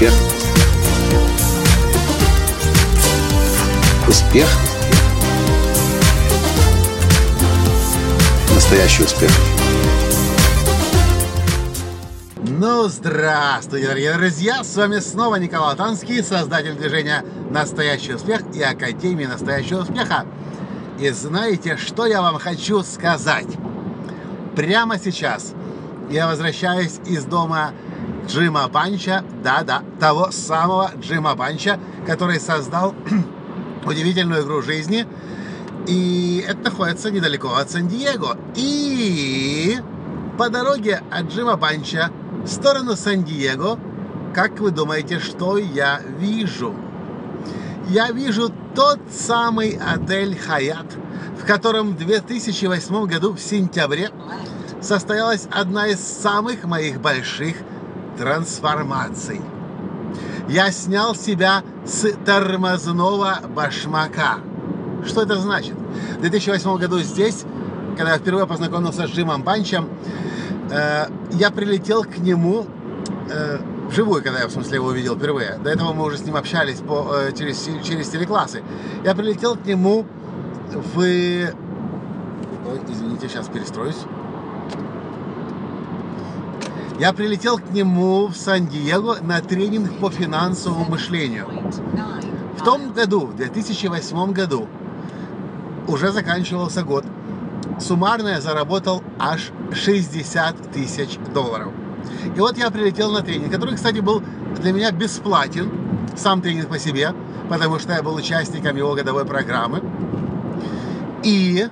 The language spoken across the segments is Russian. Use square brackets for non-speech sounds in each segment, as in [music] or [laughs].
Успех. Успех. Настоящий успех. Ну, здравствуйте, дорогие друзья! С вами снова Николай Танский, создатель движения «Настоящий успех» и Академии «Настоящего успеха». И знаете, что я вам хочу сказать? Прямо сейчас я возвращаюсь из дома Джима Банча, да-да, того самого Джима Банча, который создал [clears throat] удивительную игру жизни. И это находится недалеко от Сан-Диего. И по дороге от Джима Банча в сторону Сан-Диего, как вы думаете, что я вижу? Я вижу тот самый отель «Хаят», в котором в 2008 году в сентябре состоялась одна из самых моих больших трансформаций. Я снял себя с тормозного башмака. Что это значит? В 2008 году здесь, когда я впервые познакомился с Джимом Банчем, э, я прилетел к нему э, вживую, когда я, в смысле, его увидел впервые. До этого мы уже с ним общались по, э, через, через телеклассы. Я прилетел к нему в... Ой, извините, сейчас перестроюсь. Я прилетел к нему в Сан-Диего на тренинг по финансовому мышлению. В том году, в 2008 году, уже заканчивался год. Суммарно я заработал аж 60 тысяч долларов. И вот я прилетел на тренинг, который, кстати, был для меня бесплатен, сам тренинг по себе, потому что я был участником его годовой программы. И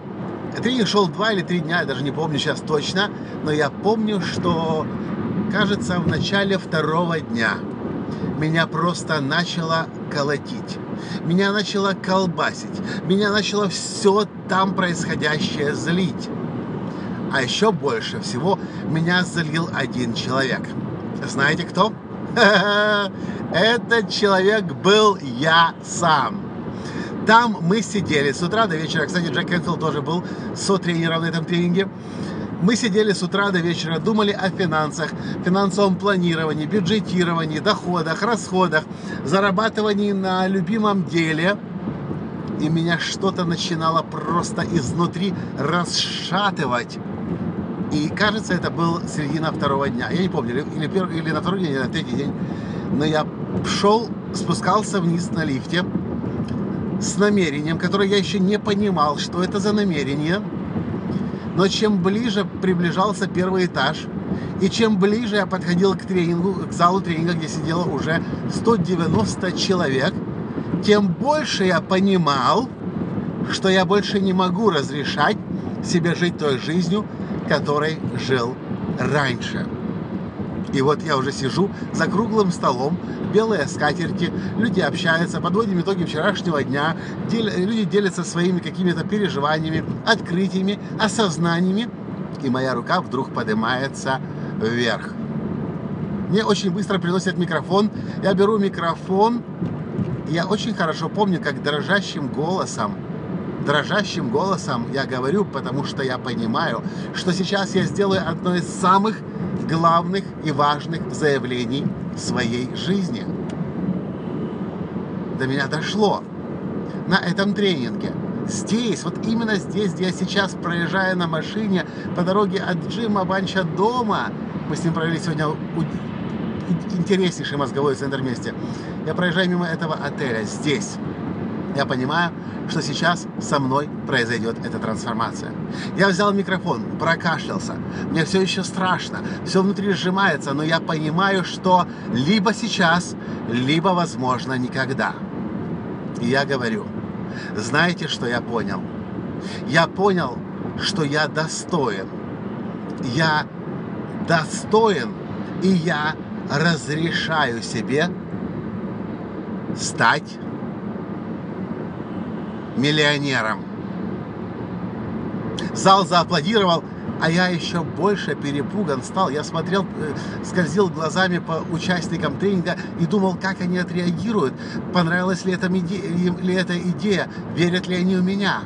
тренинг шел два или три дня, я даже не помню сейчас точно, но я помню, что кажется, в начале второго дня меня просто начало колотить. Меня начало колбасить. Меня начало все там происходящее злить. А еще больше всего меня злил один человек. Знаете кто? [laughs] Этот человек был я сам. Там мы сидели с утра до вечера. Кстати, Джек Кенфилд тоже был со-тренером на этом тренинге. Мы сидели с утра до вечера, думали о финансах, финансовом планировании, бюджетировании, доходах, расходах, зарабатывании на любимом деле. И меня что-то начинало просто изнутри расшатывать. И кажется, это был середина второго дня. Я не помню, или, первый, или на второй день, или на третий день. Но я шел, спускался вниз на лифте с намерением, которое я еще не понимал, что это за намерение – но чем ближе приближался первый этаж, и чем ближе я подходил к тренингу, к залу тренинга, где сидело уже 190 человек, тем больше я понимал, что я больше не могу разрешать себе жить той жизнью, которой жил раньше. И вот я уже сижу за круглым столом, белые скатерти, люди общаются, подводим итоги вчерашнего дня, люди делятся своими какими-то переживаниями, открытиями, осознаниями, и моя рука вдруг поднимается вверх. Мне очень быстро приносят микрофон, я беру микрофон, и я очень хорошо помню, как дрожащим голосом, дрожащим голосом я говорю, потому что я понимаю, что сейчас я сделаю одно из самых главных и важных заявлений своей жизни. До меня дошло на этом тренинге. Здесь, вот именно здесь, где я сейчас проезжаю на машине по дороге от Джима Банча дома, мы с ним провели сегодня интереснейший мозговой центр вместе. Я проезжаю мимо этого отеля здесь. Я понимаю, что сейчас со мной произойдет эта трансформация. Я взял микрофон, прокашлялся. Мне все еще страшно, все внутри сжимается, но я понимаю, что либо сейчас, либо, возможно, никогда. И я говорю, знаете, что я понял? Я понял, что я достоин. Я достоин, и я разрешаю себе стать миллионером. Зал зааплодировал, а я еще больше перепуган стал. Я смотрел, э, скользил глазами по участникам тренинга и думал, как они отреагируют, понравилась ли, это, ли эта идея, верят ли они в меня.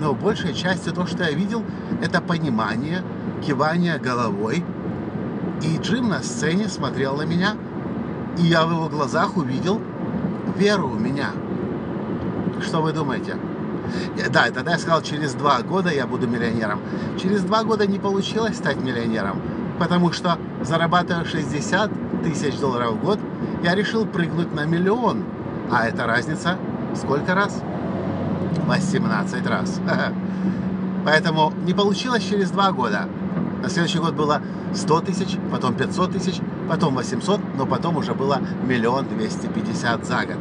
Но большей частью то, что я видел, это понимание, кивание головой. И Джим на сцене смотрел на меня И я в его глазах увидел веру у меня. Что вы думаете? Да, тогда я сказал, через два года я буду миллионером. Через два года не получилось стать миллионером, потому что зарабатывая 60 тысяч долларов в год, я решил прыгнуть на миллион. А это разница сколько раз? 18 раз. [laughs] Поэтому не получилось через два года. На следующий год было 100 тысяч, потом 500 тысяч, потом 800, но потом уже было миллион двести пятьдесят за год.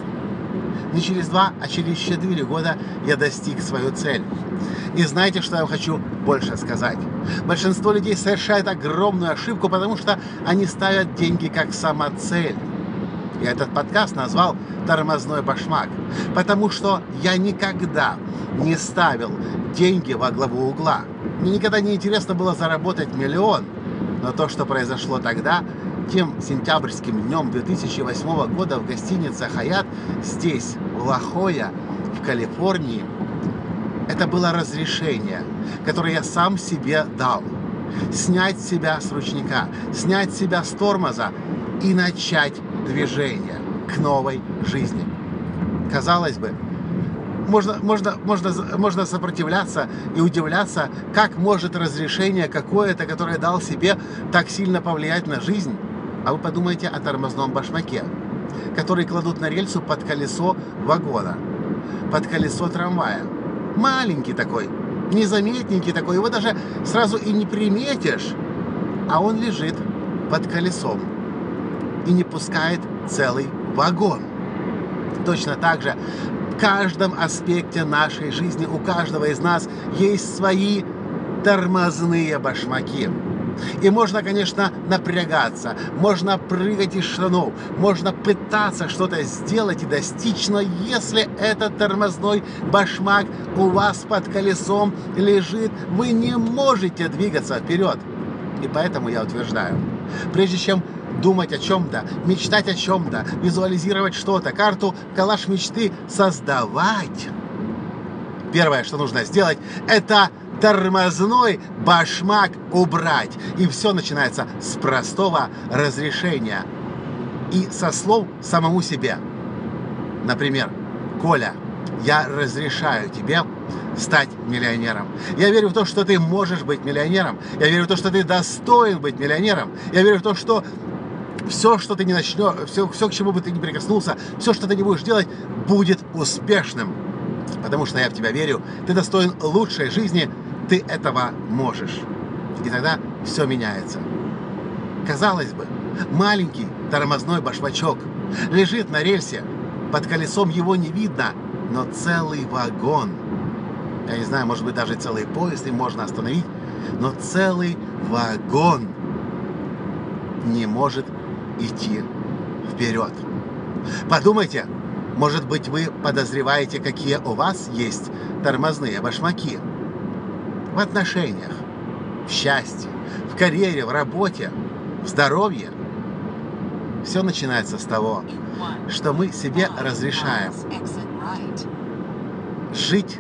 Не через два, а через четыре года я достиг свою цель. И знаете, что я хочу больше сказать? Большинство людей совершает огромную ошибку, потому что они ставят деньги как самоцель. Я этот подкаст назвал «Тормозной башмак», потому что я никогда не ставил деньги во главу угла. Мне никогда не интересно было заработать миллион, но то, что произошло тогда, тем сентябрьским днем 2008 года в гостинице «Хаят» здесь, в Лахоя, в Калифорнии, это было разрешение, которое я сам себе дал. Снять себя с ручника, снять себя с тормоза и начать движение к новой жизни. Казалось бы, можно, можно, можно, можно сопротивляться и удивляться, как может разрешение какое-то, которое дал себе, так сильно повлиять на жизнь. А вы подумайте о тормозном башмаке, который кладут на рельсу под колесо вагона, под колесо трамвая. Маленький такой, незаметненький такой, его даже сразу и не приметишь, а он лежит под колесом и не пускает целый вагон. Точно так же в каждом аспекте нашей жизни у каждого из нас есть свои тормозные башмаки. И можно, конечно, напрягаться, можно прыгать из штанов, можно пытаться что-то сделать и достичь, но если этот тормозной башмак у вас под колесом лежит, вы не можете двигаться вперед. И поэтому я утверждаю, прежде чем думать о чем-то, мечтать о чем-то, визуализировать что-то, карту калаш мечты создавать. Первое, что нужно сделать, это тормозной башмак убрать. И все начинается с простого разрешения и со слов самому себе. Например, Коля, я разрешаю тебе стать миллионером. Я верю в то, что ты можешь быть миллионером. Я верю в то, что ты достоин быть миллионером. Я верю в то, что все, что ты не начнешь, все, все, к чему бы ты не прикоснулся, все, что ты не будешь делать, будет успешным. Потому что я в тебя верю, ты достоин лучшей жизни, ты этого можешь. И тогда все меняется. Казалось бы, маленький тормозной башмачок лежит на рельсе, под колесом его не видно, но целый вагон, я не знаю, может быть даже целый поезд им можно остановить, но целый вагон не может идти вперед. Подумайте, может быть вы подозреваете, какие у вас есть тормозные башмаки в отношениях, в счастье, в карьере, в работе, в здоровье. Все начинается с того, что мы себе разрешаем жить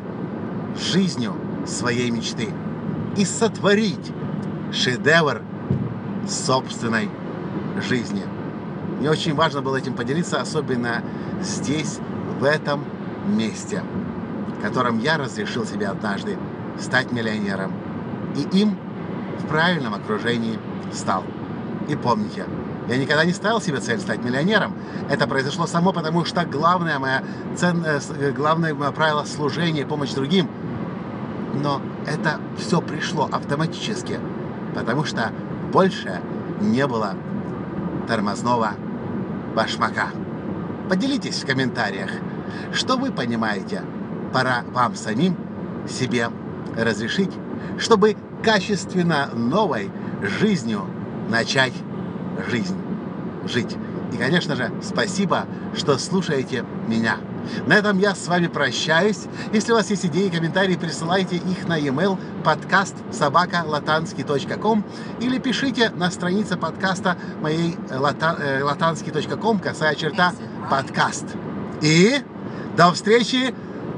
жизнью своей мечты и сотворить шедевр собственной жизни. Мне очень важно было этим поделиться, особенно здесь, в этом месте, в котором я разрешил себе однажды стать миллионером. И им в правильном окружении стал. И помните, я никогда не ставил себе цель стать миллионером. Это произошло само потому, что главное мое, ценное, главное мое правило служения, помощь другим. Но это все пришло автоматически, потому что больше не было тормозного башмака. Поделитесь в комментариях, что вы понимаете. Пора вам самим себе разрешить, чтобы качественно новой жизнью начать жизнь жить. И, конечно же, спасибо, что слушаете меня. На этом я с вами прощаюсь. Если у вас есть идеи, комментарии, присылайте их на e-mail подкаст собака латанский.ком или пишите на странице подкаста моей латанский.ком косая черта подкаст. И до встречи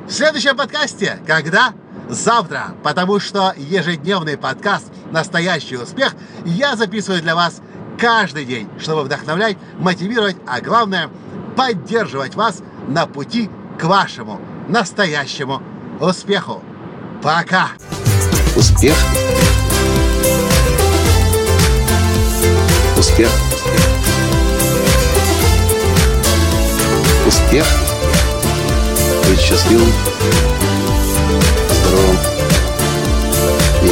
в следующем подкасте, когда завтра, потому что ежедневный подкаст «Настоящий успех» я записываю для вас каждый день, чтобы вдохновлять, мотивировать, а главное поддерживать вас на пути к вашему настоящему успеху. Пока! Успех! Успех! Успех! Быть счастливым,